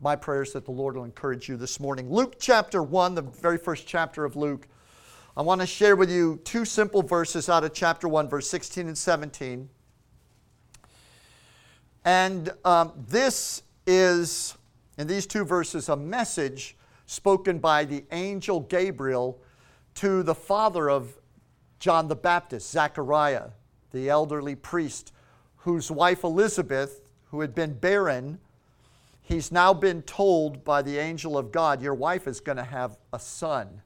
my prayers that the Lord will encourage you this morning. Luke chapter 1, the very first chapter of Luke. I want to share with you two simple verses out of chapter 1, verse 16 and 17. And um, this is, in these two verses, a message spoken by the angel Gabriel to the father of John the Baptist, Zechariah, the elderly priest, whose wife Elizabeth, who had been barren, he's now been told by the angel of God, Your wife is going to have a son,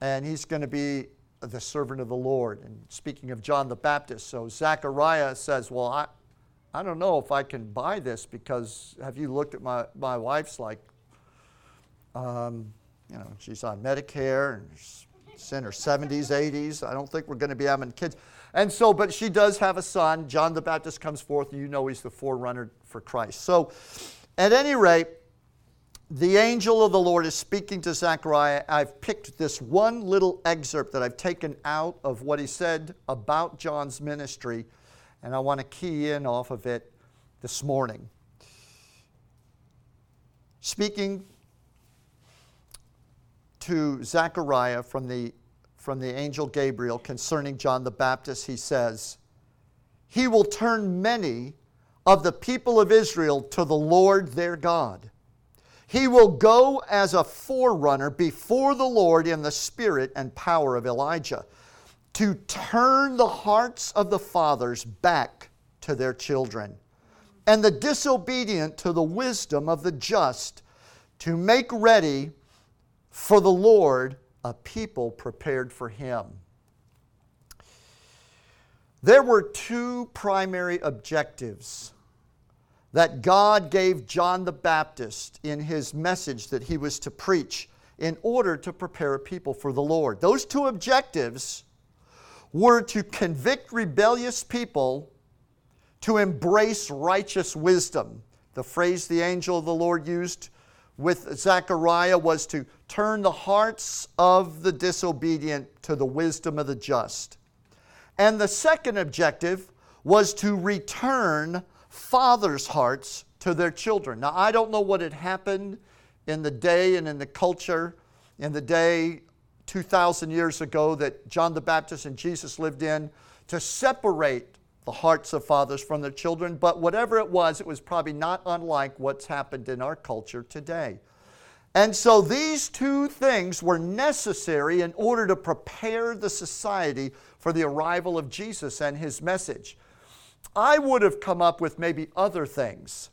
and he's going to be the servant of the Lord. And speaking of John the Baptist, so Zechariah says, Well, I, I don't know if I can buy this because have you looked at my, my wife's like, um, you know, she's on Medicare and she's in her 70s, 80s. I don't think we're going to be having kids. And so, but she does have a son. John the Baptist comes forth, and you know he's the forerunner for Christ. So, at any rate, the angel of the Lord is speaking to Zechariah. I've picked this one little excerpt that I've taken out of what he said about John's ministry and I want to key in off of it this morning. Speaking to Zechariah from the, from the angel Gabriel concerning John the Baptist, he says, He will turn many of the people of Israel to the Lord their God. He will go as a forerunner before the Lord in the spirit and power of Elijah to turn the hearts of the fathers back to their children, and the disobedient to the wisdom of the just, to make ready for the Lord a people prepared for Him. There were two primary objectives that God gave John the Baptist in his message that he was to preach in order to prepare a people for the Lord. Those two objectives were to convict rebellious people to embrace righteous wisdom. The phrase the angel of the Lord used with Zechariah was to turn the hearts of the disobedient to the wisdom of the just. And the second objective was to return fathers' hearts to their children. Now, I don't know what had happened in the day and in the culture in the day 2,000 years ago that John the Baptist and Jesus lived in to separate the hearts of fathers from their children. But whatever it was, it was probably not unlike what's happened in our culture today. And so these two things were necessary in order to prepare the society for the arrival of Jesus and his message. I would have come up with maybe other things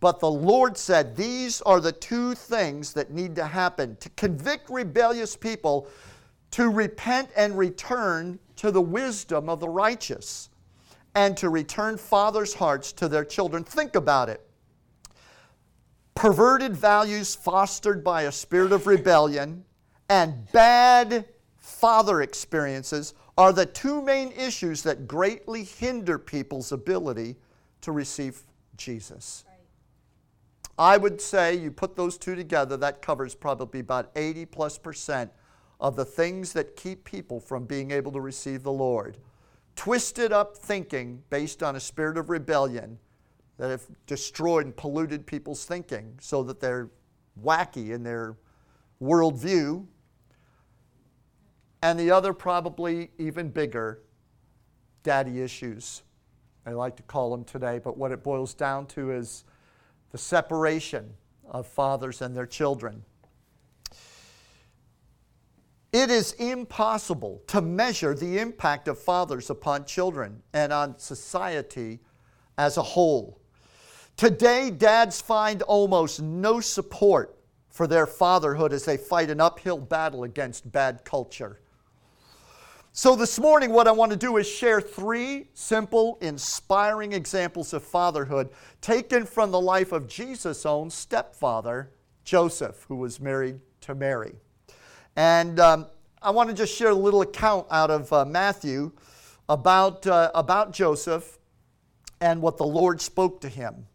but the Lord said, These are the two things that need to happen to convict rebellious people to repent and return to the wisdom of the righteous and to return fathers' hearts to their children. Think about it. Perverted values fostered by a spirit of rebellion and bad father experiences are the two main issues that greatly hinder people's ability to receive Jesus. I would say you put those two together, that covers probably about 80 plus percent of the things that keep people from being able to receive the Lord. Twisted up thinking based on a spirit of rebellion that have destroyed and polluted people's thinking so that they're wacky in their worldview. And the other, probably even bigger, daddy issues. I like to call them today, but what it boils down to is the separation of fathers and their children. It is impossible to measure the impact of fathers upon children and on society as a whole. Today, dads find almost no support for their fatherhood as they fight an uphill battle against bad culture. So, this morning, what I want to do is share three simple, inspiring examples of fatherhood taken from the life of Jesus' own stepfather, Joseph, who was married to Mary. And um, I want to just share a little account out of uh, Matthew about, uh, about Joseph and what the Lord spoke to him.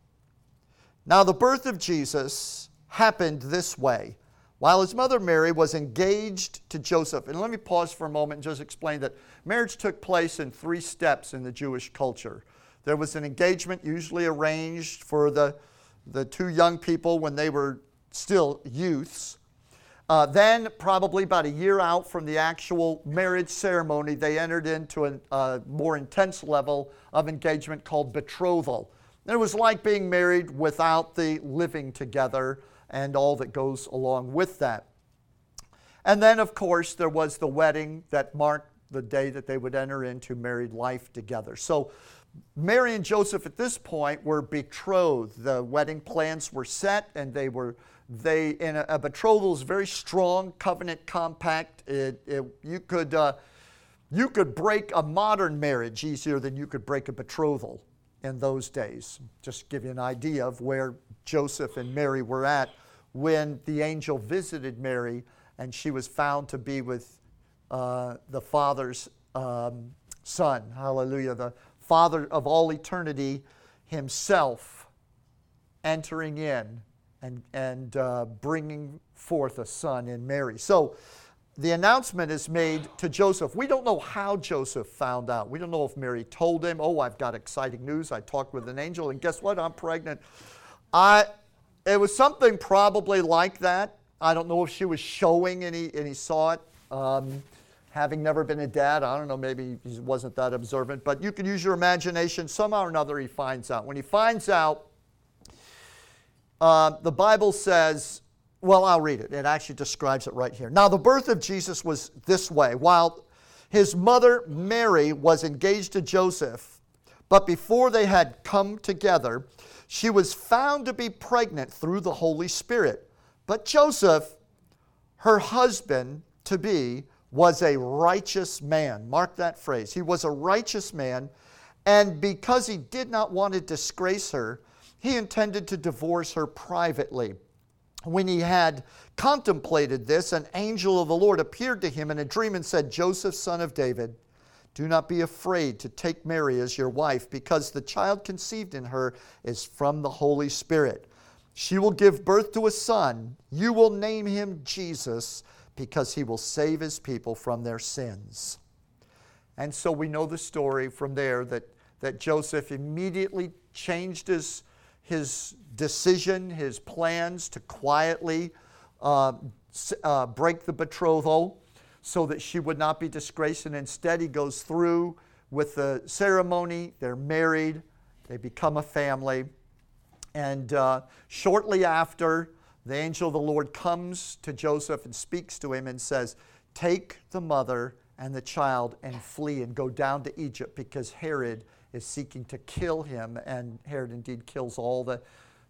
Now, the birth of Jesus happened this way while his mother Mary was engaged to Joseph. And let me pause for a moment and just explain that marriage took place in three steps in the Jewish culture. There was an engagement, usually arranged for the, the two young people when they were still youths. Uh, then, probably about a year out from the actual marriage ceremony, they entered into a, a more intense level of engagement called betrothal. And it was like being married without the living together and all that goes along with that. And then, of course, there was the wedding that marked the day that they would enter into married life together. So, Mary and Joseph at this point were betrothed. The wedding plans were set, and they were they in a, a betrothal is very strong covenant compact. It, it, you could uh, you could break a modern marriage easier than you could break a betrothal in those days. Just give you an idea of where Joseph and Mary were at when the angel visited Mary and she was found to be with uh, the Father's um, Son. Hallelujah. The Father of all eternity Himself entering in and, and uh, bringing forth a son in Mary. So the announcement is made to Joseph. We don't know how Joseph found out. We don't know if Mary told him, Oh, I've got exciting news. I talked with an angel, and guess what? I'm pregnant. I, it was something probably like that. I don't know if she was showing and he, and he saw it. Um, having never been a dad, I don't know, maybe he wasn't that observant, but you can use your imagination. Somehow or another, he finds out. When he finds out, uh, the Bible says, well, I'll read it. It actually describes it right here. Now, the birth of Jesus was this way. While his mother Mary was engaged to Joseph, but before they had come together, she was found to be pregnant through the Holy Spirit. But Joseph, her husband to be, was a righteous man. Mark that phrase. He was a righteous man, and because he did not want to disgrace her, he intended to divorce her privately. When he had contemplated this, an angel of the Lord appeared to him in a dream and said, Joseph, son of David, do not be afraid to take Mary as your wife, because the child conceived in her is from the Holy Spirit. She will give birth to a son. You will name him Jesus, because he will save his people from their sins. And so we know the story from there that, that Joseph immediately changed his his decision, his plans to quietly uh, uh, break the betrothal so that she would not be disgraced. And instead, he goes through with the ceremony. They're married, they become a family. And uh, shortly after, the angel of the Lord comes to Joseph and speaks to him and says, Take the mother and the child and flee and go down to Egypt because Herod is seeking to kill him, and Herod indeed kills all the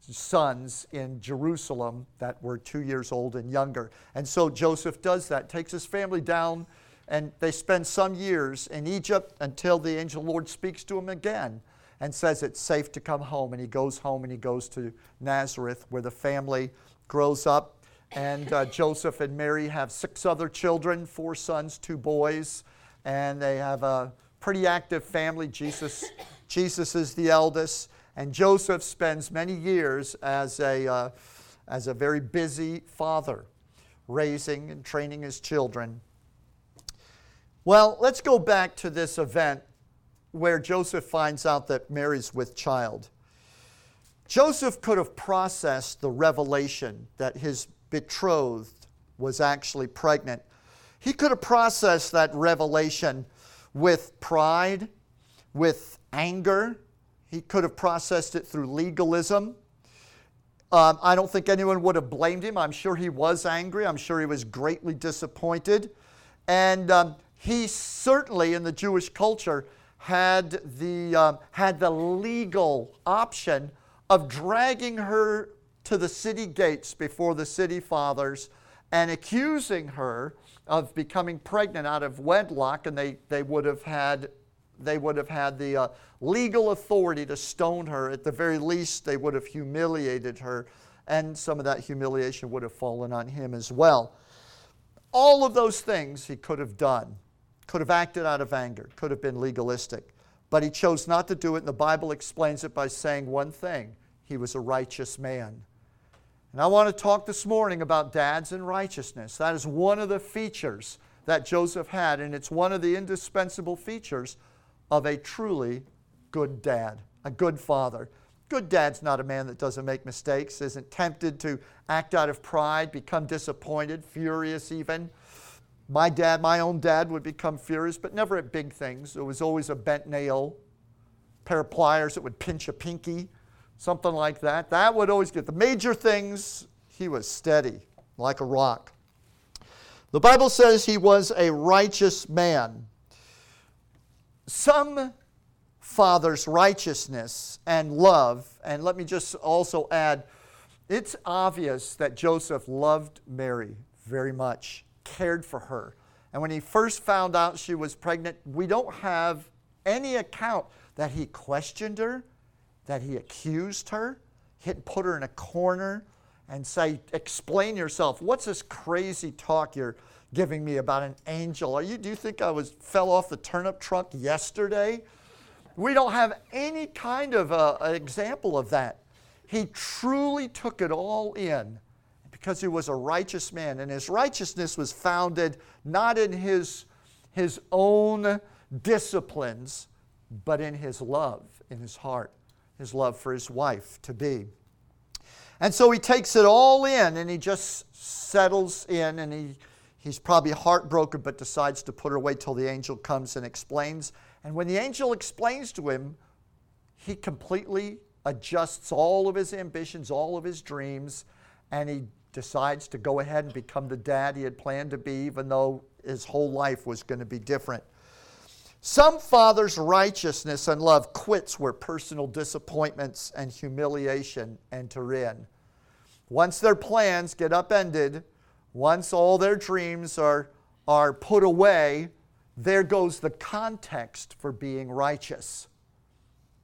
sons in Jerusalem that were two years old and younger. And so Joseph does that, takes his family down, and they spend some years in Egypt until the angel Lord speaks to him again and says it's safe to come home. And he goes home and he goes to Nazareth where the family grows up. And uh, Joseph and Mary have six other children four sons, two boys, and they have a pretty active family. Jesus, Jesus is the eldest, and Joseph spends many years as a, uh, as a very busy father, raising and training his children. Well, let's go back to this event where Joseph finds out that Mary's with child. Joseph could have processed the revelation that his betrothed was actually pregnant. He could have processed that revelation with pride, with anger. He could have processed it through legalism. Um, I don't think anyone would have blamed him. I'm sure he was angry. I'm sure he was greatly disappointed. And um, he certainly, in the Jewish culture, had the, uh, had the legal option of dragging her to the city gates before the city fathers and accusing her of becoming pregnant out of wedlock, and they, they would have had they would have had the uh, legal authority to stone her. At the very least, they would have humiliated her, and some of that humiliation would have fallen on him as well. All of those things he could have done, could have acted out of anger, could have been legalistic, but he chose not to do it, and the Bible explains it by saying one thing he was a righteous man. And I want to talk this morning about dads and righteousness. That is one of the features that Joseph had, and it's one of the indispensable features of a truly good dad, a good father. Good dad's not a man that doesn't make mistakes, isn't tempted to act out of pride, become disappointed, furious even. My dad, my own dad, would become furious, but never at big things. It was always a bent nail, pair of pliers that would pinch a pinky, something like that. That would always get the major things. He was steady, like a rock. The Bible says he was a righteous man. Some father's righteousness and love, and let me just also add, it's obvious that Joseph loved Mary very much, cared for her. And when he first found out she was pregnant, we don't have any account that he questioned her, that he accused her, he put her in a corner and say, Explain yourself. What's this crazy talk you're giving me about an angel? Are you, do you think I was fell off the turnip truck yesterday? We don't have any kind of uh, a, an example of that. He truly took it all in because he was a righteous man, and his righteousness was founded not in his, his own disciplines, but in his love, in his heart, his love for his wife to be. And so he takes it all in and he just settles in and he, he's probably heartbroken but decides to put her away till the angel comes and explains. And when the angel explains to him, he completely adjusts all of his ambitions, all of his dreams, and he decides to go ahead and become the dad he had planned to be, even though his whole life was going to be different. Some fathers' righteousness and love quits where personal disappointments and humiliation enter in. Once their plans get upended, once all their dreams are, are put away, there goes the context for being righteous.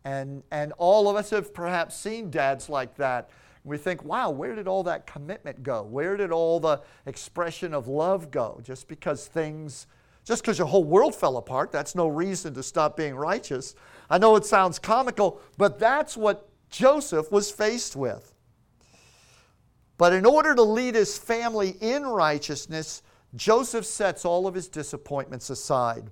And, and all of us have perhaps seen dads like that. We think, wow, where did all that commitment go? Where did all the expression of love go? Just because things just because your whole world fell apart, that's no reason to stop being righteous. I know it sounds comical, but that's what Joseph was faced with. But in order to lead his family in righteousness, Joseph sets all of his disappointments aside,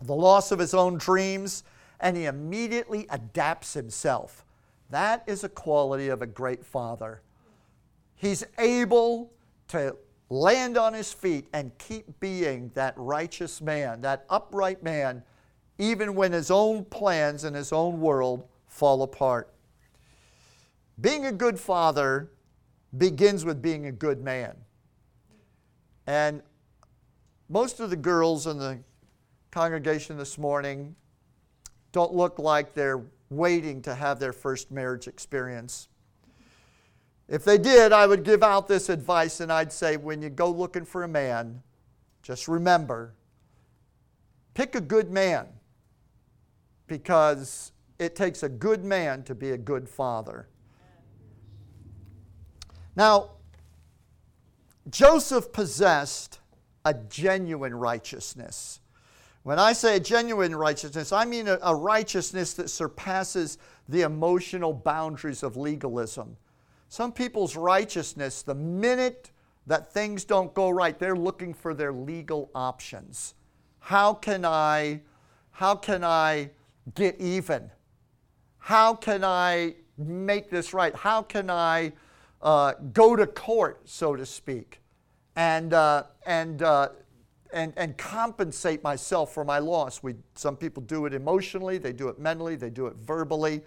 the loss of his own dreams, and he immediately adapts himself. That is a quality of a great father. He's able to land on his feet and keep being that righteous man, that upright man, even when his own plans and his own world fall apart. Being a good father begins with being a good man. And most of the girls in the congregation this morning don't look like they're waiting to have their first marriage experience. If they did, I would give out this advice and I'd say when you go looking for a man, just remember pick a good man because it takes a good man to be a good father. Now, Joseph possessed a genuine righteousness. When I say a genuine righteousness, I mean a, a righteousness that surpasses the emotional boundaries of legalism. Some people's righteousness, the minute that things don't go right, they're looking for their legal options. How can I, how can I get even? How can I make this right? How can I uh, go to court, so to speak, and, uh, and, uh, and, and compensate myself for my loss? We, some people do it emotionally, they do it mentally, they do it verbally.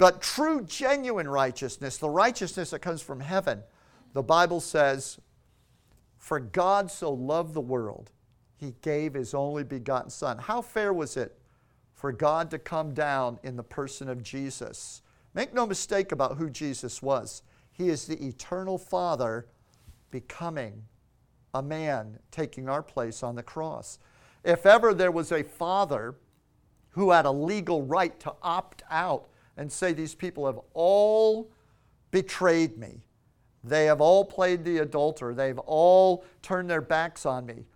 But true, genuine righteousness, the righteousness that comes from heaven, the Bible says, For God so loved the world, he gave his only begotten Son. How fair was it for God to come down in the person of Jesus? Make no mistake about who Jesus was. He is the eternal Father becoming a man, taking our place on the cross. If ever there was a father who had a legal right to opt out and say, These people have all betrayed me. They have all played the adulterer. They've all turned their backs on me.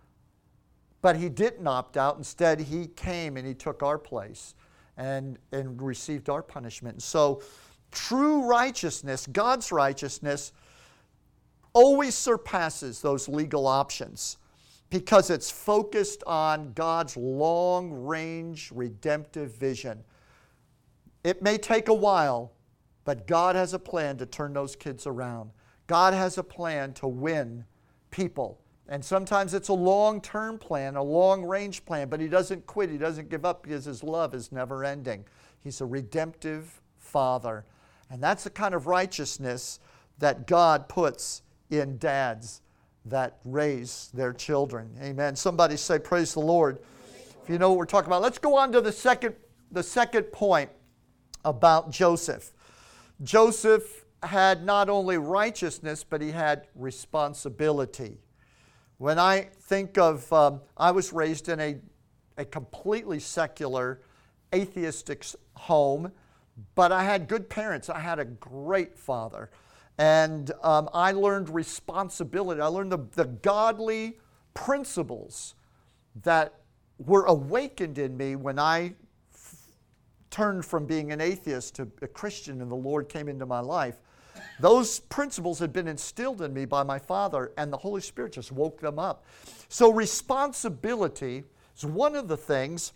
But he didn't opt out. Instead, he came and he took our place and, and received our punishment. So, true righteousness, God's righteousness, always surpasses those legal options because it's focused on God's long range redemptive vision it may take a while, But God has a plan to turn those kids around. God has a plan to win people. And sometimes it's a long term plan, a long range plan, but He doesn't quit. He doesn't give up because His love is never ending. He's a redemptive Father. And that's the kind of righteousness that God puts in dads that raise their children. Amen. Somebody say, Praise the Lord. If you know what we're talking about, let's go on to the second, the second point about Joseph. Joseph had not only righteousness, but he had responsibility. When I think of, um, I was raised in a, a completely secular, atheistic home, but I had good parents. I had a great father. And um, I learned responsibility. I learned the, the godly principles that were awakened in me when I turned from being an atheist to a Christian and the Lord came into my life. Those principles had been instilled in me by my father, and the Holy Spirit just woke them up. So, responsibility is one of the things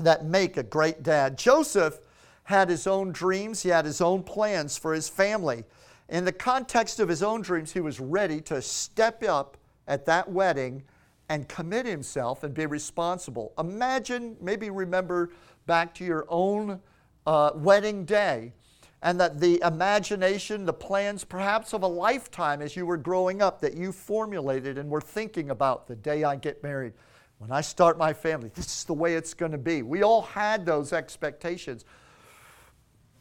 that make a great dad. Joseph had his own dreams, he had his own plans for his family. In the context of his own dreams, he was ready to step up at that wedding and commit himself and be responsible. Imagine, maybe remember back to your own uh, wedding day and that the imagination, the plans perhaps of a lifetime as you were growing up that you formulated and were thinking about the day I get married, when I start my family, this is the way it's going to be. We all had those expectations.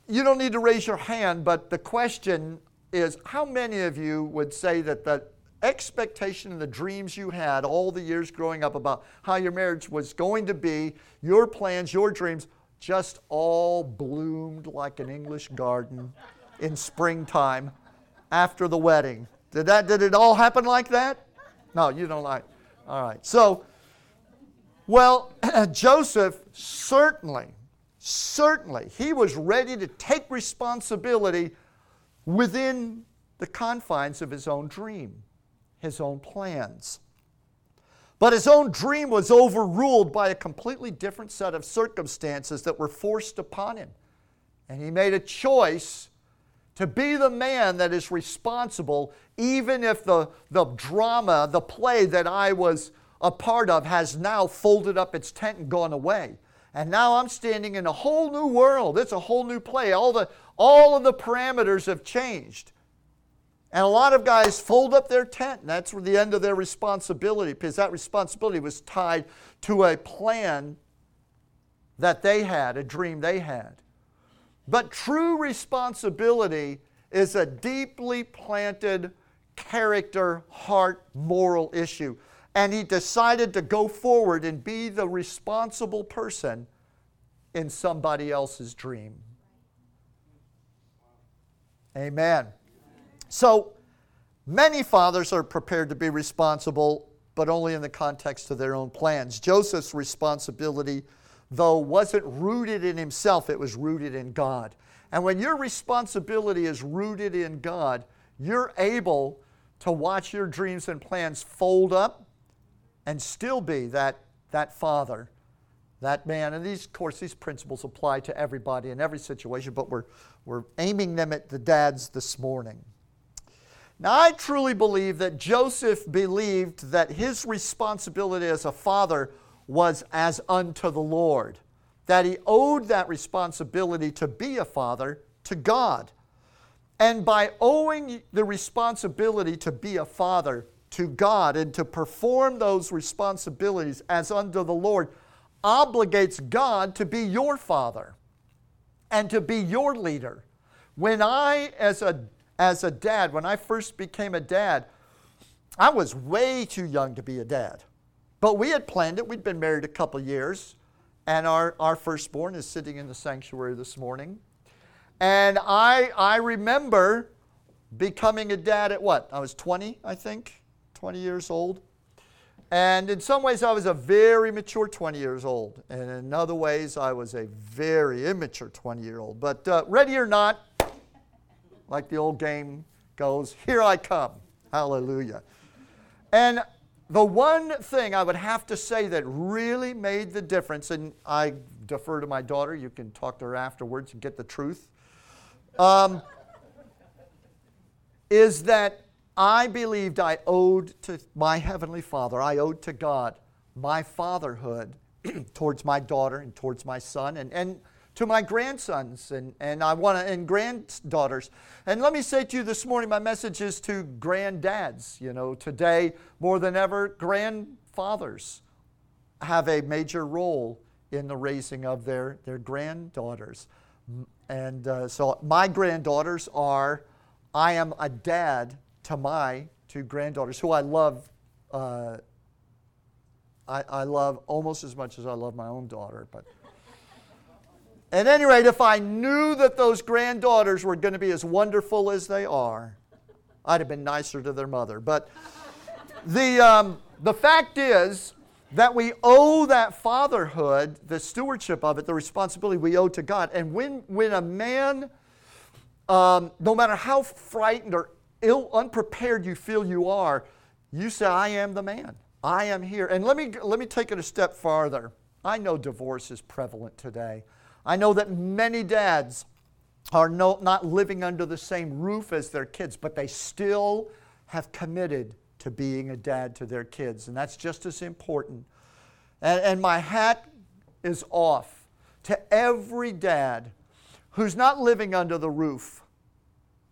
You don't need to raise your hand, but the question is how many of you would say that the expectation and the dreams you had all the years growing up about how your marriage was going to be, your plans, your dreams, just all bloomed like an English garden in springtime after the wedding. Did that did it all happen like that? No, you don't like. All right. So well, Joseph certainly certainly he was ready to take responsibility within the confines of his own dream, his own plans. But his own dream was overruled by a completely different set of circumstances that were forced upon him. And he made a choice to be the man that is responsible, even if the, the drama, the play that I was a part of has now folded up its tent and gone away. And now I'm standing in a whole new world. It's a whole new play. All, the, all of the parameters have changed. And a lot of guys fold up their tent, and that's the end of their responsibility because that responsibility was tied to a plan that they had, a dream they had. But true responsibility is a deeply planted character, heart, moral issue. And he decided to go forward and be the responsible person in somebody else's dream. Amen. So, many fathers are prepared to be responsible, but only in the context of their own plans. Joseph's responsibility, though, wasn't rooted in himself, it was rooted in God. And when your responsibility is rooted in God, you're able to watch your dreams and plans fold up and still be that, that father, that man. And these, of course, these principles apply to everybody in every situation, but we're, we're aiming them at the dads this morning. Now, I truly believe that Joseph believed that his responsibility as a father was as unto the Lord, that he owed that responsibility to be a father to God. And by owing the responsibility to be a father to God and to perform those responsibilities as unto the Lord, obligates God to be your father and to be your leader. When I, as a as a dad, when I first became a dad, I was way too young to be a dad. But we had planned it. We'd been married a couple years, and our, our firstborn is sitting in the sanctuary this morning. And I, I remember becoming a dad at what? I was 20, I think, 20 years old. And in some ways, I was a very mature 20 years old. And in other ways, I was a very immature 20 year old. But uh, ready or not, like the old game goes, Here I come. Hallelujah. And the one thing I would have to say that really made the difference, and I defer to my daughter, you can talk to her afterwards and get the truth. um, is that I believed I owed to my Heavenly Father, I owed to God my fatherhood towards my daughter and towards my son and, and to my grandsons and, and I want to and granddaughters. And let me say to you this morning, my message is to granddads. You know, today more than ever, grandfathers have a major role in the raising of their, their granddaughters. And uh, so my granddaughters are, I am a dad to my two granddaughters, who I love. Uh, I, I love almost as much as I love my own daughter, but. At any rate, if I knew that those granddaughters were going to be as wonderful as they are, I'd have been nicer to their mother. But the, um, the fact is that we owe that fatherhood, the stewardship of it, the responsibility we owe to God. And when, when a man, um, no matter how frightened or ill, unprepared you feel you are, you say, I am the man. I am here. And let me, let me take it a step farther. I know divorce is prevalent today. I know that many dads are no, not living under the same roof as their kids, but they still have committed to being a dad to their kids, and that's just as important. And, and my hat is off to every dad who's not living under the roof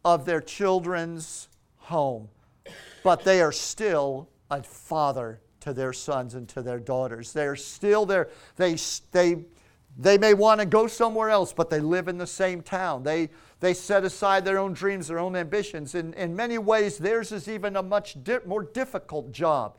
of their children's home, but they are still a father to their sons and to their daughters. They're still there. They, they, they may want to go somewhere else, but they live in the same town. They, they set aside their own dreams, their own ambitions. In, in many ways, theirs is even a much di- more difficult job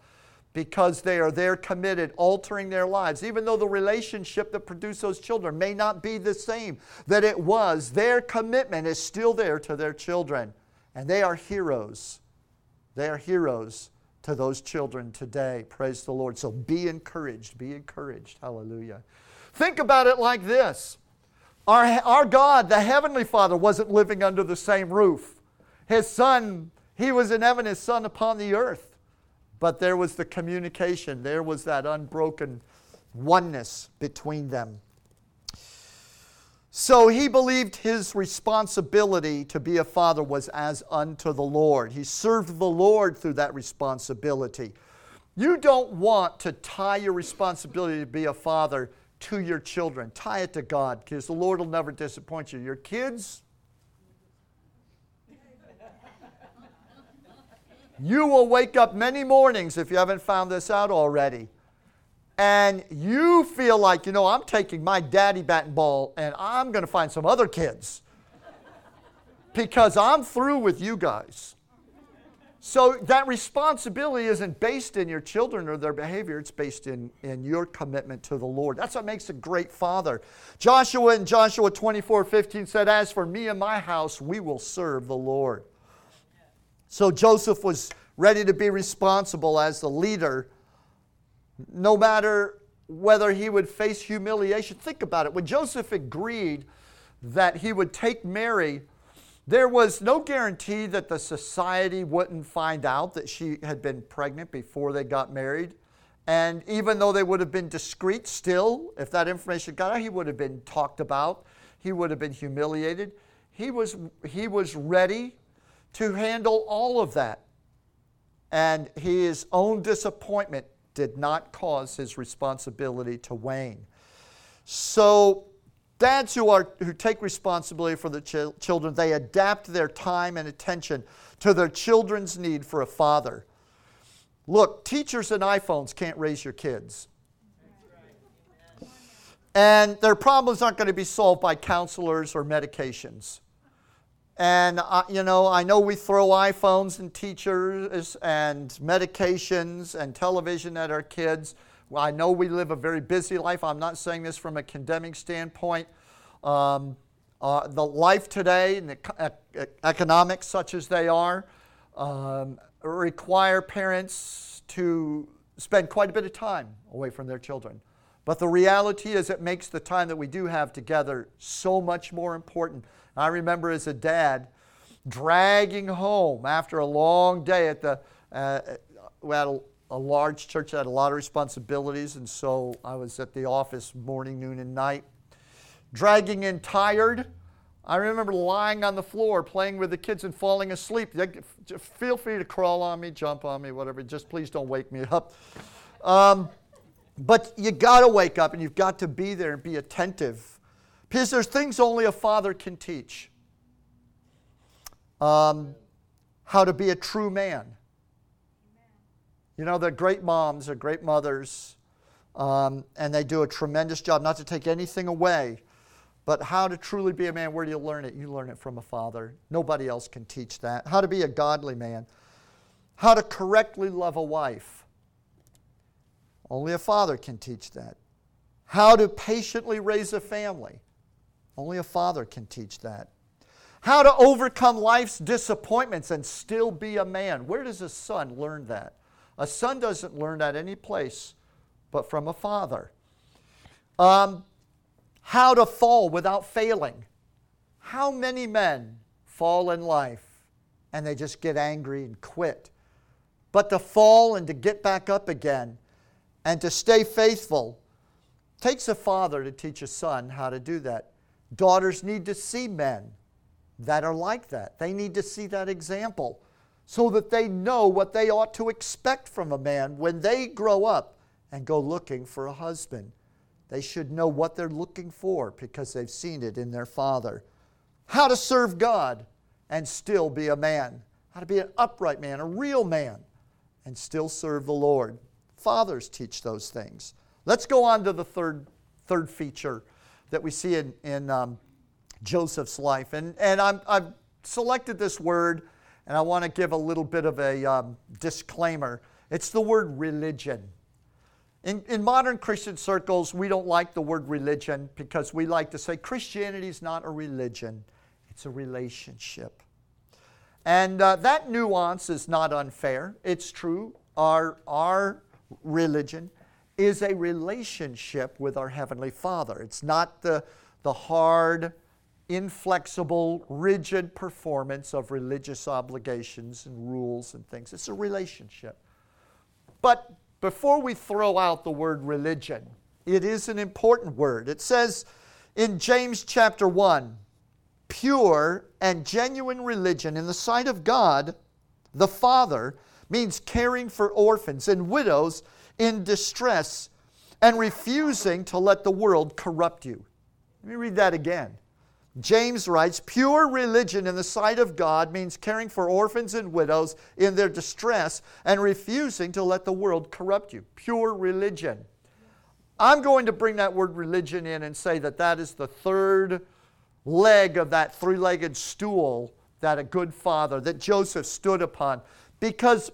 because they are there committed, altering their lives. Even though the relationship that produced those children may not be the same that it was, their commitment is still there to their children. And they are heroes. They are heroes to those children today. Praise the Lord. So be encouraged. Be encouraged. Hallelujah. Think about it like this our, our God, the Heavenly Father, wasn't living under the same roof. His Son, He was in heaven, His Son upon the earth. But there was the communication, there was that unbroken oneness between them. So he believed his responsibility to be a father was as unto the Lord. He served the Lord through that responsibility. You don't want to tie your responsibility to be a father to your children. Tie it to God because the Lord will never disappoint you. Your kids, you will wake up many mornings if you haven't found this out already. And you feel like, you know, I'm taking my daddy bat and ball and I'm going to find some other kids because I'm through with you guys. So that responsibility isn't based in your children or their behavior, it's based in, in your commitment to the Lord. That's what makes a great father. Joshua in Joshua 24 15 said, As for me and my house, we will serve the Lord. So Joseph was ready to be responsible as the leader, no matter whether he would face humiliation. Think about it. When Joseph agreed that he would take Mary there was no guarantee that the society wouldn't find out that she had been pregnant before they got married. And even though they would have been discreet still, if that information got out, he would have been talked about. He would have been humiliated. He was, he was ready to handle all of that. And his own disappointment did not cause his responsibility to wane. So Dads who, are, who take responsibility for the ch- children, they adapt their time and attention to their children's need for a father. Look, teachers and iPhones can't raise your kids. And their problems aren't going to be solved by counselors or medications. And, uh, you know, I know we throw iPhones and teachers and medications and television at our kids. I know we live a very busy life. I'm not saying this from a condemning standpoint. Um, uh, the life today and the economics, such as they are, um, require parents to spend quite a bit of time away from their children. But the reality is, it makes the time that we do have together so much more important. I remember as a dad dragging home after a long day at the, uh, a large church that had a lot of responsibilities, and so I was at the office morning, noon, and night. Dragging in tired I remember lying on the floor playing with the kids and falling asleep. Feel free to crawl on me, jump on me, whatever. Just please don't wake me up. Um, but you got to wake up and you've got to be there and be attentive because there's things only a father can teach. Um, how to be a true man. You know, they're great moms, they're great mothers, um, and they do a tremendous job, not to take anything away but how to truly be a man, where do you learn it? You learn it from a father. Nobody else can teach that. How to be a godly man. How to correctly love a wife. Only a father can teach that. How to patiently raise a family. Only a father can teach that. How to overcome life's disappointments and still be a man. Where does a son learn that? A son doesn't learn that any place but from a father. Um, how to fall without failing. How many men fall in life and they just get angry and quit? But to fall and to get back up again and to stay faithful takes a father to teach a son how to do that. Daughters need to see men that are like that. They need to see that example so that they know what they ought to expect from a man when they grow up and go looking for a husband. They should know what they're looking for because they've seen it in their father. How to serve God and still be a man. How to be an upright man, a real man, and still serve the Lord. Fathers teach those things. Let's go on to the third, third feature that we see in, in um, Joseph's life. And, and I'm, I've selected this word, and I want to give a little bit of a um, disclaimer. It's the word religion. In, in modern Christian circles, we don't like the word religion because we like to say Christianity is not a religion, it's a relationship. And uh, that nuance is not unfair. It's true. Our, our religion is a relationship with our Heavenly Father. It's not the, the hard, inflexible, rigid performance of religious obligations and rules and things. It's a relationship. But before we throw out the word religion, it is an important word. It says in James chapter 1 pure and genuine religion in the sight of God the Father means caring for orphans and widows in distress and refusing to let the world corrupt you. Let me read that again. James writes Pure religion in the sight of God means caring for orphans and widows in their distress and refusing to let the world corrupt you. Pure religion. I'm going to bring that word religion in and say that that is the third leg of that three legged stool that a good father, that Joseph stood upon. Because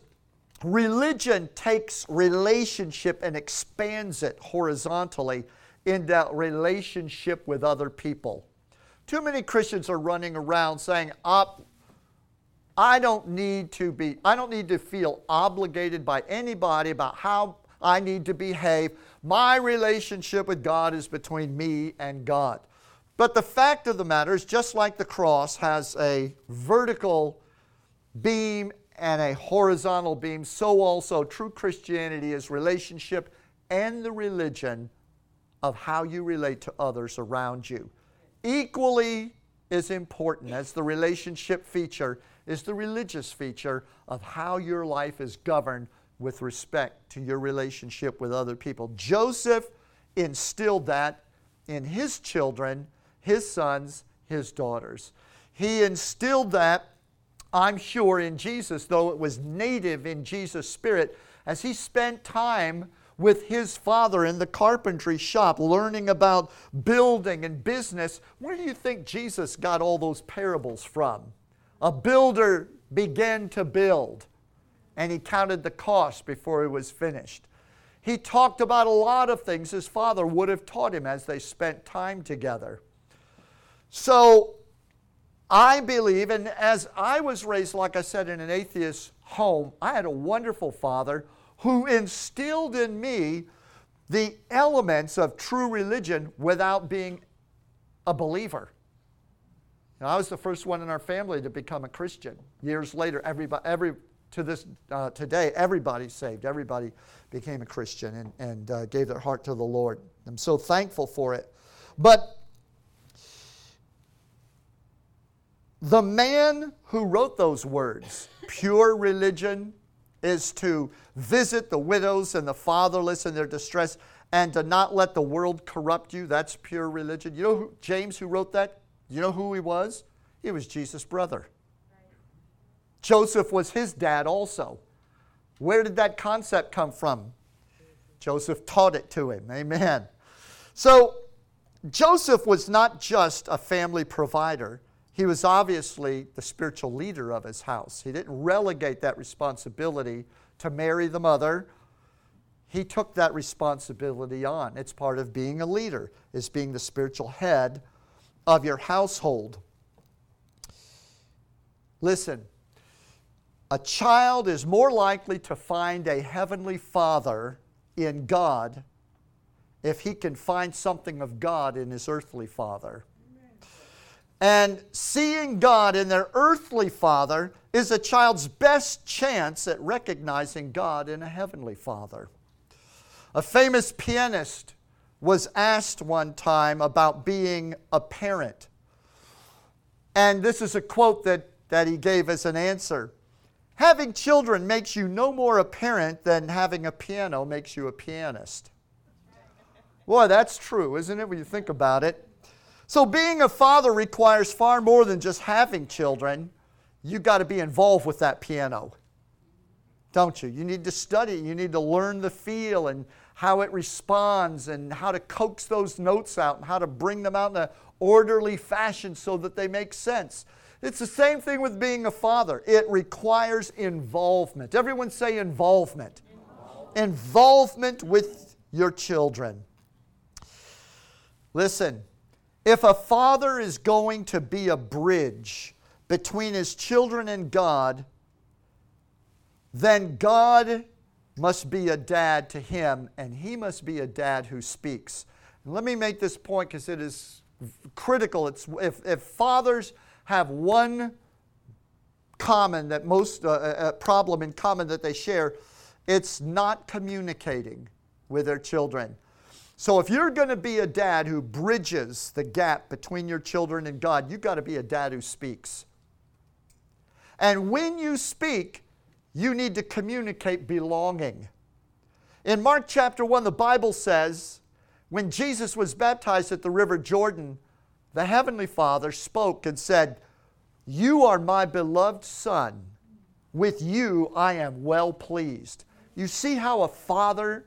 religion takes relationship and expands it horizontally in that relationship with other people. Too many Christians are running around saying, I don't need to be, I don't need to feel obligated by anybody about how I need to behave. My relationship with God is between me and God. But the fact of the matter is, just like the cross has a vertical beam and a horizontal beam, so also true Christianity is relationship and the religion of how you relate to others around you. Equally as important as the relationship feature is the religious feature of how your life is governed with respect to your relationship with other people. Joseph instilled that in his children, his sons, his daughters. He instilled that, I'm sure, in Jesus, though it was native in Jesus' spirit, as he spent time with his father in the carpentry shop, learning about building and business. Where do you think Jesus got all those parables from? A builder began to build, and he counted the cost before he was finished. He talked about a lot of things his father would have taught him as they spent time together. So, I believe, and as I was raised, like I said, in an atheist home, I had a wonderful father who instilled in me the elements of true religion without being a believer. I was the first one in our family to become a Christian. Years later, everybody, every, to this uh, today, everybody's saved. Everybody became a Christian and, and uh, gave their heart to the Lord. I'm so thankful for it. But the man who wrote those words, pure religion is to visit the widows and the fatherless in their distress and to not let the world corrupt you. That's pure religion. You know who, James who wrote that? You know who he was? He was Jesus' brother. Joseph was his dad also. Where did that concept come from? Joseph taught it to him. Amen. So, Joseph was not just a family provider, he was obviously the spiritual leader of his house. He didn't relegate that responsibility to Mary the mother. He took that responsibility on. It's part of being a leader, is being the spiritual head of your household. Listen, a child is more likely to find a heavenly father in God if he can find something of God in his earthly father. And seeing God in their earthly father is a child's best chance at recognizing God in a heavenly father. A famous pianist was asked one time about being a parent. And this is a quote that, that he gave as an answer Having children makes you no more a parent than having a piano makes you a pianist. Boy, that's true, isn't it, when you think about it? So, being a father requires far more than just having children. You've got to be involved with that piano, don't you? You need to study, you need to learn the feel and how it responds and how to coax those notes out and how to bring them out in an orderly fashion so that they make sense. It's the same thing with being a father. It requires involvement. Everyone say involvement. Involvement, involvement with your children. Listen, if a father is going to be a bridge between his children and God, then God must be a dad to him, and he must be a dad who speaks. Let me make this point because it is critical. It's, if, if fathers have one common that most uh, uh, uh, problem in common that they share it's not communicating with their children so if you're going to be a dad who bridges the gap between your children and god you've got to be a dad who speaks and when you speak you need to communicate belonging in mark chapter 1 the bible says when jesus was baptized at the river jordan the Heavenly Father spoke and said, You are my beloved Son. With you I am well pleased. You see how a father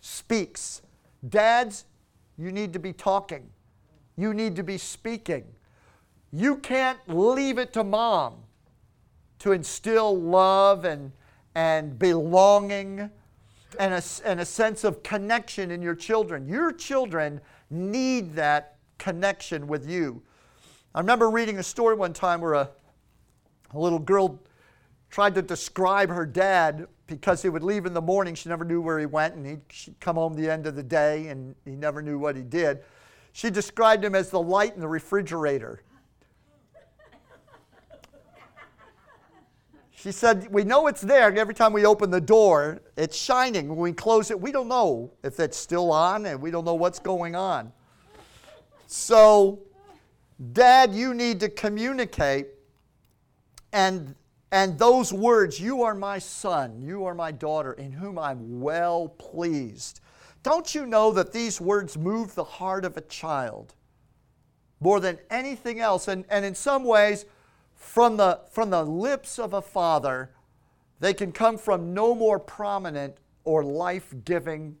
speaks. Dads, you need to be talking. You need to be speaking. You can't leave it to mom to instill love and, and belonging and a, and a sense of connection in your children. Your children need that connection with you. I remember reading a story one time where a, a little girl tried to describe her dad because he would leave in the morning. She never knew where he went, and he'd come home the end of the day, and he never knew what he did. She described him as the light in the refrigerator. She said, We know it's there. Every time we open the door, it's shining. When we close it, we don't know if it's still on and we don't know what's going on. So, Dad, you need to communicate. And, and those words, you are my son, you are my daughter, in whom I'm well pleased. Don't you know that these words move the heart of a child more than anything else? And, and in some ways, from the, from the lips of a father, they can come from no more prominent or life giving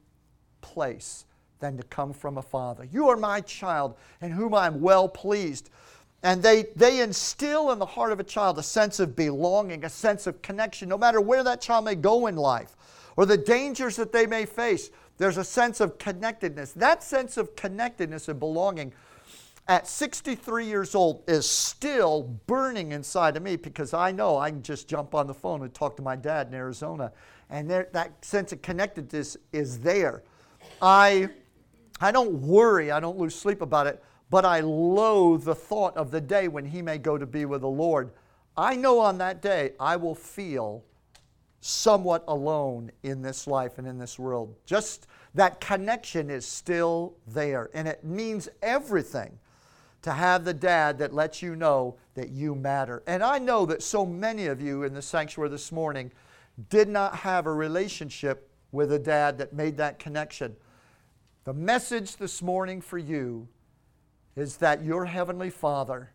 place than to come from a father. You are my child, in whom I am well pleased. And they, they instill in the heart of a child a sense of belonging, a sense of connection, no matter where that child may go in life or the dangers that they may face. There's a sense of connectedness. That sense of connectedness and belonging at 63 years old is still burning inside of me because I know I can just jump on the phone and talk to my dad in Arizona. And there, that sense of connectedness is there. I I don't worry, I don't lose sleep about it, but I loathe the thought of the day when he may go to be with the Lord. I know on that day I will feel somewhat alone in this life and in this world. Just that connection is still there, and it means everything to have the dad that lets you know that you matter. And I know that so many of you in the sanctuary this morning did not have a relationship with a dad that made that connection. The message this morning for you is that your Heavenly Father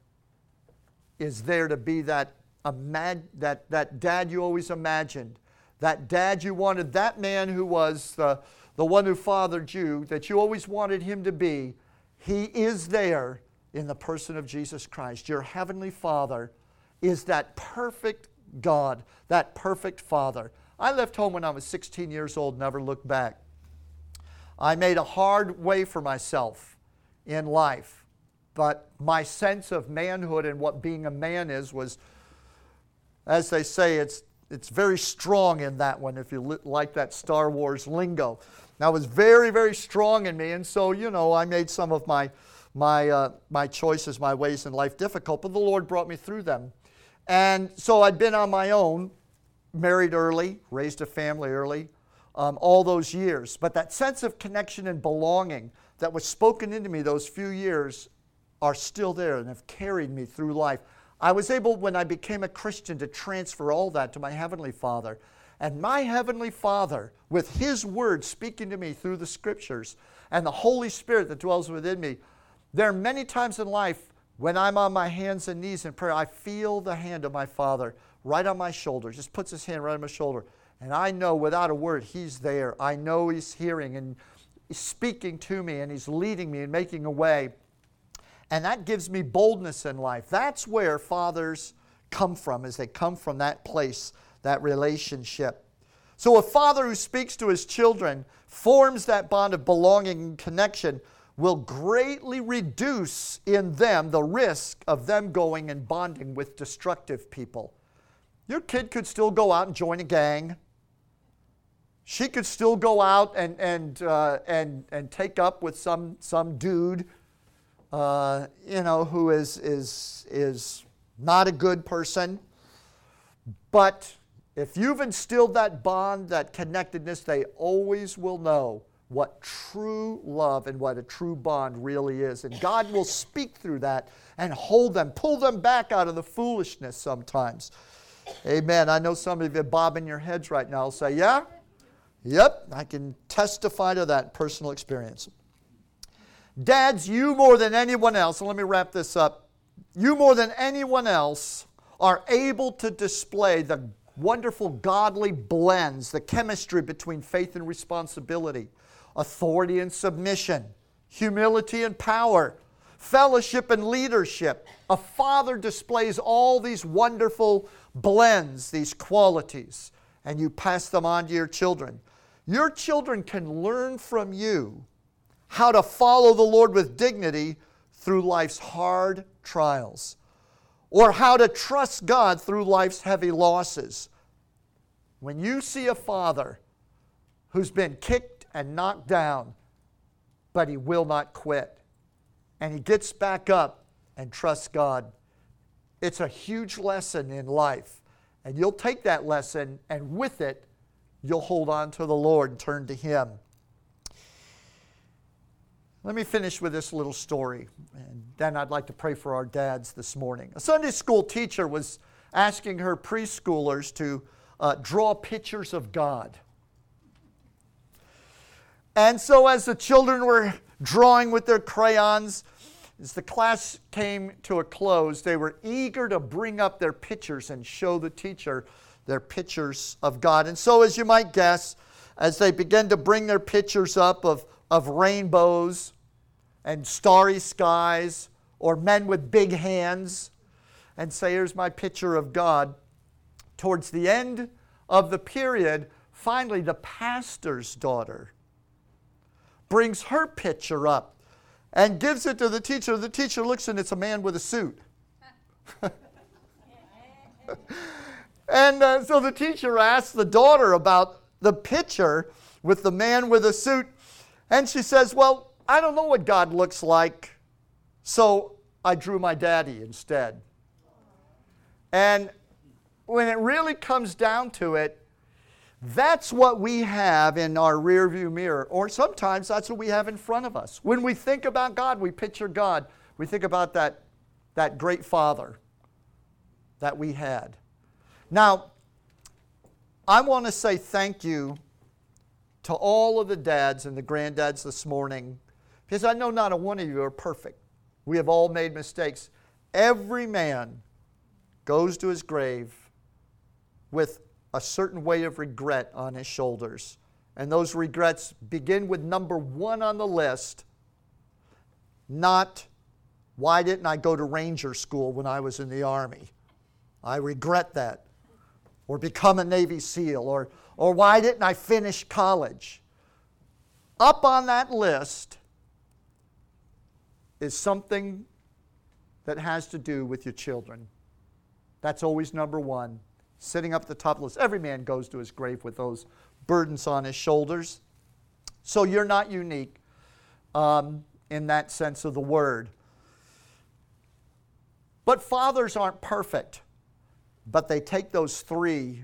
is there to be that, imag- that, that dad you always imagined, that dad you wanted, that man who was the, the one who fathered you, that you always wanted him to be. He is there in the person of Jesus Christ. Your Heavenly Father is that perfect God, that perfect Father. I left home when I was 16 years old, never looked back. I made a hard way for myself in life, but my sense of manhood and what being a man is was, as they say, it's, it's very strong in that one, if you li- like that Star Wars lingo. That was very, very strong in me, and so, you know, I made some of my my, uh, my choices, my ways in life difficult, but the Lord brought me through them. And so I'd been on my own, married early, raised a family early, um, all those years. But that sense of connection and belonging that was spoken into me those few years are still there and have carried me through life. I was able, when I became a Christian, to transfer all that to my Heavenly Father. And my Heavenly Father, with His Word speaking to me through the Scriptures, and the Holy Spirit that dwells within me, there are many times in life when I'm on my hands and knees in prayer, I feel the hand of my Father right on my shoulder, just puts his hand right on my shoulder. And I know without a word, he's there. I know he's hearing and he's speaking to me and he's leading me and making a way. And that gives me boldness in life. That's where fathers come from, as they come from that place, that relationship. So a father who speaks to his children forms that bond of belonging and connection will greatly reduce in them the risk of them going and bonding with destructive people. Your kid could still go out and join a gang. She could still go out and, and, uh, and, and take up with some, some dude, uh, you know, who is, is, is not a good person. But if you've instilled that bond, that connectedness, they always will know what true love and what a true bond really is. And God will speak through that and hold them, pull them back out of the foolishness sometimes. Amen. I know some of you bobbing your heads right now will say, Yeah? Yep, I can testify to that personal experience. Dads, you more than anyone else, and let me wrap this up, you more than anyone else are able to display the wonderful godly blends, the chemistry between faith and responsibility authority and submission, humility and power, fellowship and leadership. A father displays all these wonderful blends, these qualities, and you pass them on to your children. Your children can learn from you how to follow the Lord with dignity through life's hard trials, or how to trust God through life's heavy losses. When you see a father who's been kicked and knocked down, but he will not quit. And he gets back up and trusts God. It's a huge lesson in life. And you'll take that lesson, and with it, you'll hold on to the Lord and turn to Him. Let me finish with this little story, and then I'd like to pray for our dads this morning. A Sunday school teacher was asking her preschoolers to uh, draw pictures of God. And so, as the children were drawing with their crayons, as the class came to a close, they were eager to bring up their pictures and show the teacher their pictures of God. And so, as you might guess, as they began to bring their pictures up of, of rainbows and starry skies or men with big hands and say, Here's my picture of God, towards the end of the period, finally the pastor's daughter brings her picture up and gives it to the teacher. The teacher looks and it's a man with a suit. and uh, so the teacher asks the daughter about the picture with the man with a suit. And she says, Well, I don't know what God looks like, so I drew my daddy instead. And when it really comes down to it, that's what we have in our rearview mirror, or sometimes that's what we have in front of us. When we think about God, we picture God. We think about that, that great father that we had. Now, I want to say thank you to all of the dads and the granddads this morning because I know not a one of you are perfect. We have all made mistakes. Every man goes to his grave with a certain weight of regret on his shoulders. And those regrets begin with number one on the list not, why didn't I go to Ranger School when I was in the Army? I regret that. Or become a Navy SEAL. Or, or why didn't I finish college? Up on that list is something that has to do with your children. That's always number one, sitting up at the top list. Every man goes to his grave with those burdens on his shoulders. So you're not unique um, in that sense of the word. But fathers aren't perfect, but they take those three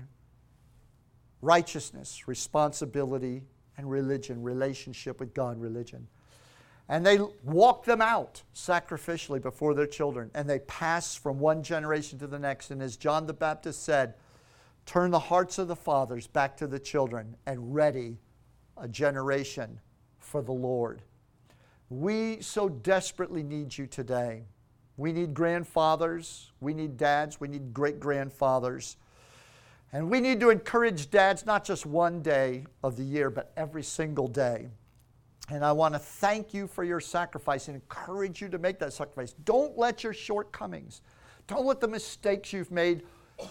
righteousness, responsibility, and religion, relationship with God, religion. And they walk them out sacrificially before their children, and they pass from one generation to the next. And as John the Baptist said, turn the hearts of the fathers back to the children and ready a generation for the Lord. We so desperately need you today. We need grandfathers, we need dads, we need great grandfathers. And we need to encourage dads not just one day of the year, but every single day. And I want to thank you for your sacrifice and encourage you to make that sacrifice. Don't let your shortcomings, don't let the mistakes you've made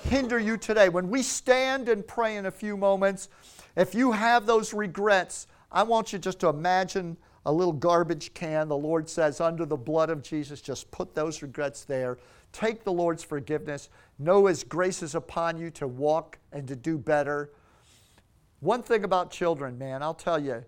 hinder you today. When we stand and pray in a few moments, if you have those regrets, I want you just to imagine a little garbage can. The Lord says, under the blood of Jesus, just put those regrets there. Take the Lord's forgiveness. Know His grace is upon you to walk and to do better. One thing about children, man, I'll tell you,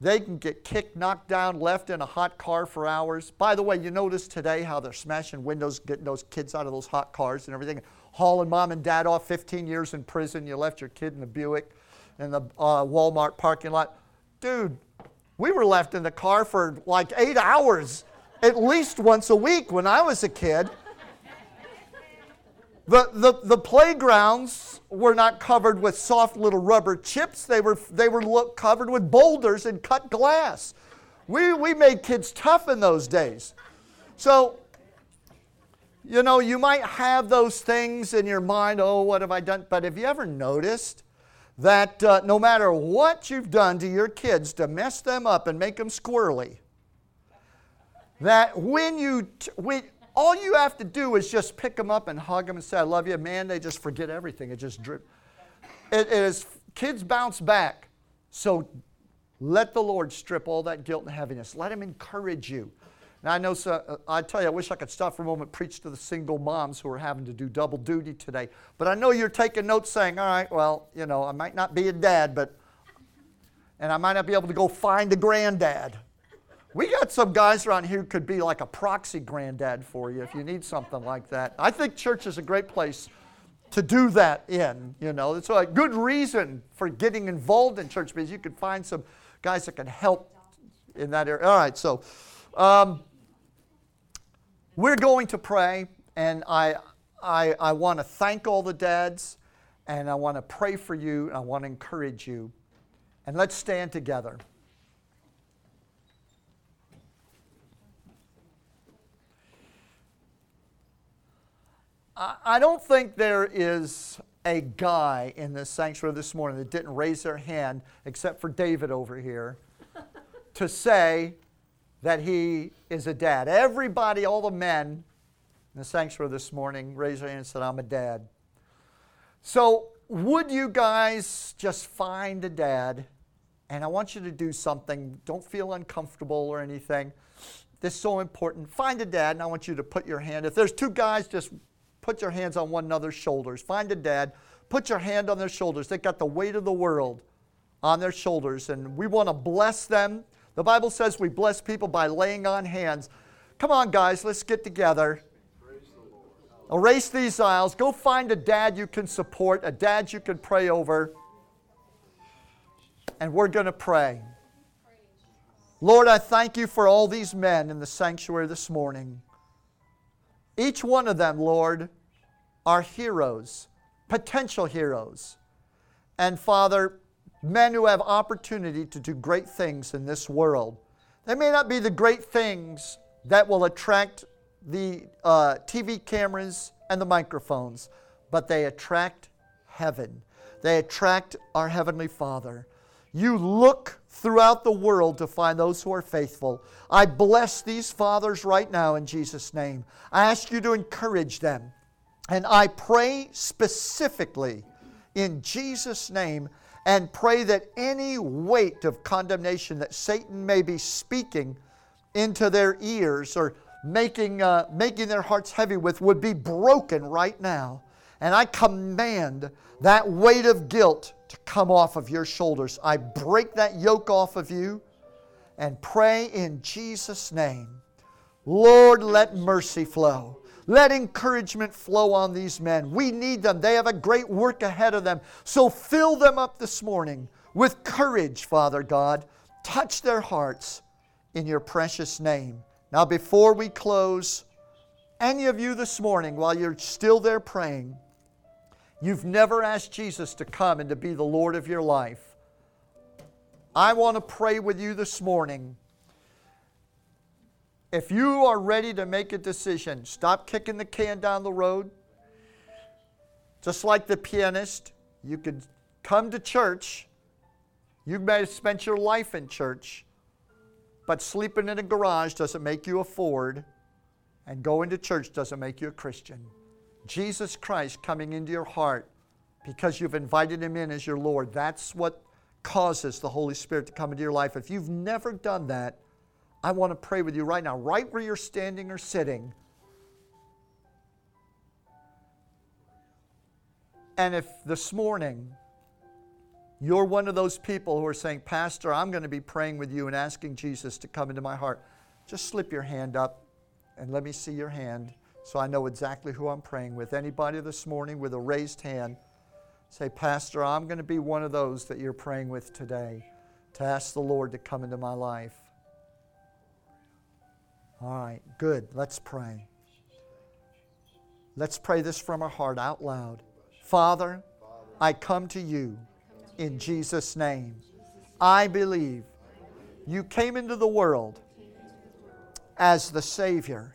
they can get kicked, knocked down, left in a hot car for hours. By the way, you notice today how they're smashing windows, getting those kids out of those hot cars and everything hauling mom and dad off 15 years in prison. You left your kid in the Buick in the uh, Walmart parking lot. Dude, we were left in the car for like eight hours at least once a week when I was a kid. The, the, the playgrounds were not covered with soft little rubber chips. They were, they were look, covered with boulders and cut glass. We, we made kids tough in those days. So you know, you might have those things in your mind, oh, what have I done? But have you ever noticed that uh, no matter what you've done to your kids to mess them up and make them squirrely, that when you, t- when, all you have to do is just pick them up and hug them and say, I love you. Man, they just forget everything. It just drip. It, is, kids bounce back. So let the Lord strip all that guilt and heaviness. Let Him encourage you. Now, I know, so, uh, I tell you, I wish I could stop for a moment preach to the single moms who are having to do double duty today. But I know you're taking notes saying, all right, well, you know, I might not be a dad, but, and I might not be able to go find a granddad. We got some guys around here who could be like a proxy granddad for you if you need something like that. I think church is a great place to do that in, you know. It's a good reason for getting involved in church because you can find some guys that can help in that area. All right, so. Um, we're going to pray, and I, I, I want to thank all the dads, and I want to pray for you, and I want to encourage you. And let's stand together. I don't think there is a guy in this sanctuary this morning that didn't raise their hand, except for David over here, to say, that he is a dad. Everybody, all the men in the sanctuary this morning raised their hand and said, I'm a dad. So, would you guys just find a dad? And I want you to do something. Don't feel uncomfortable or anything. This is so important. Find a dad, and I want you to put your hand. If there's two guys, just put your hands on one another's shoulders. Find a dad, put your hand on their shoulders. They've got the weight of the world on their shoulders, and we want to bless them the Bible says we bless people by laying on hands. Come on, guys, let's get together. Erase these aisles. Go find a dad you can support, a dad you can pray over. And we're going to pray. Lord, I thank you for all these men in the sanctuary this morning. Each one of them, Lord, are heroes, potential heroes. And Father, men who have opportunity to do great things in this world. They may not be the great things that will attract the uh, TV cameras and the microphones, but they attract heaven. They attract our Heavenly Father. You look throughout the world to find those who are faithful. I bless these fathers right now in Jesus' name. I ask you to encourage them. And I pray specifically in Jesus' name and pray that any weight of condemnation that Satan may be speaking into their ears or making, uh, making their hearts heavy with would be broken right now. And I command that weight of guilt to come off of your shoulders. I break that yoke off of you and pray in Jesus' name. Lord, let mercy flow. Let encouragement flow on these men. We need them. They have a great work ahead of them. So fill them up this morning with courage, Father God. Touch their hearts in your precious name. Now, before we close, any of you this morning, while you're still there praying, you've never asked Jesus to come and to be the Lord of your life. I want to pray with you this morning if you are ready to make a decision, stop kicking the can down the road. Just like the pianist, you could come to church. You may have spent your life in church, but sleeping in a garage doesn't make you a Ford, and going to church doesn't make you a Christian. Jesus Christ coming into your heart because you've invited Him in as your Lord, that's what causes the Holy Spirit to come into your life. If you've never done that, I want to pray with you right now, right where you're standing or sitting. And if this morning you're one of those people who are saying, Pastor, I'm going to be praying with you and asking Jesus to come into my heart, just slip your hand up and let me see your hand so I know exactly who I'm praying with. Anybody this morning with a raised hand, say, Pastor, I'm going to be one of those that you're praying with today to ask the Lord to come into my life. All right, good. Let's pray. Let's pray this from our heart out loud. Father, I come to you in Jesus' name. I believe you came into the world as the Savior,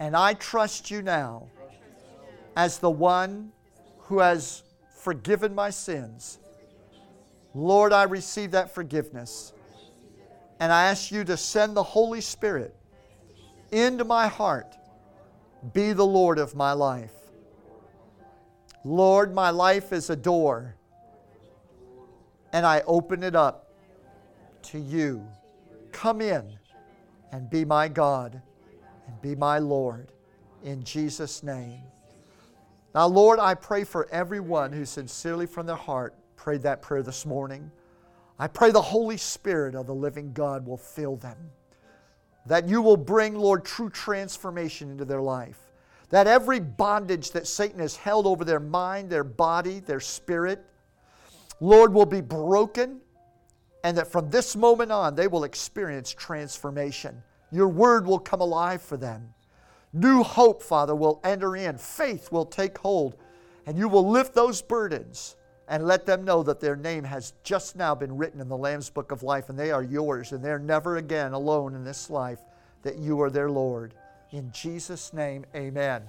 and I trust you now as the one who has forgiven my sins. Lord, I receive that forgiveness. And I ask you to send the Holy Spirit into my heart. Be the Lord of my life. Lord, my life is a door, and I open it up to you. Come in and be my God be my Lord in Jesus' name. Now, Lord, I pray for everyone who sincerely from their heart prayed that prayer this morning. I pray the Holy Spirit of the living God will fill them that you will bring, Lord, true transformation into their life. That every bondage that Satan has held over their mind, their body, their spirit, Lord, will be broken, and that from this moment on, they will experience transformation. Your word will come alive for them. New hope, Father, will enter in, faith will take hold, and you will lift those burdens and let them know that their name has just now been written in the Lamb's Book of Life and they are yours and they're never again alone in this life, that you are their Lord. In Jesus' name, amen.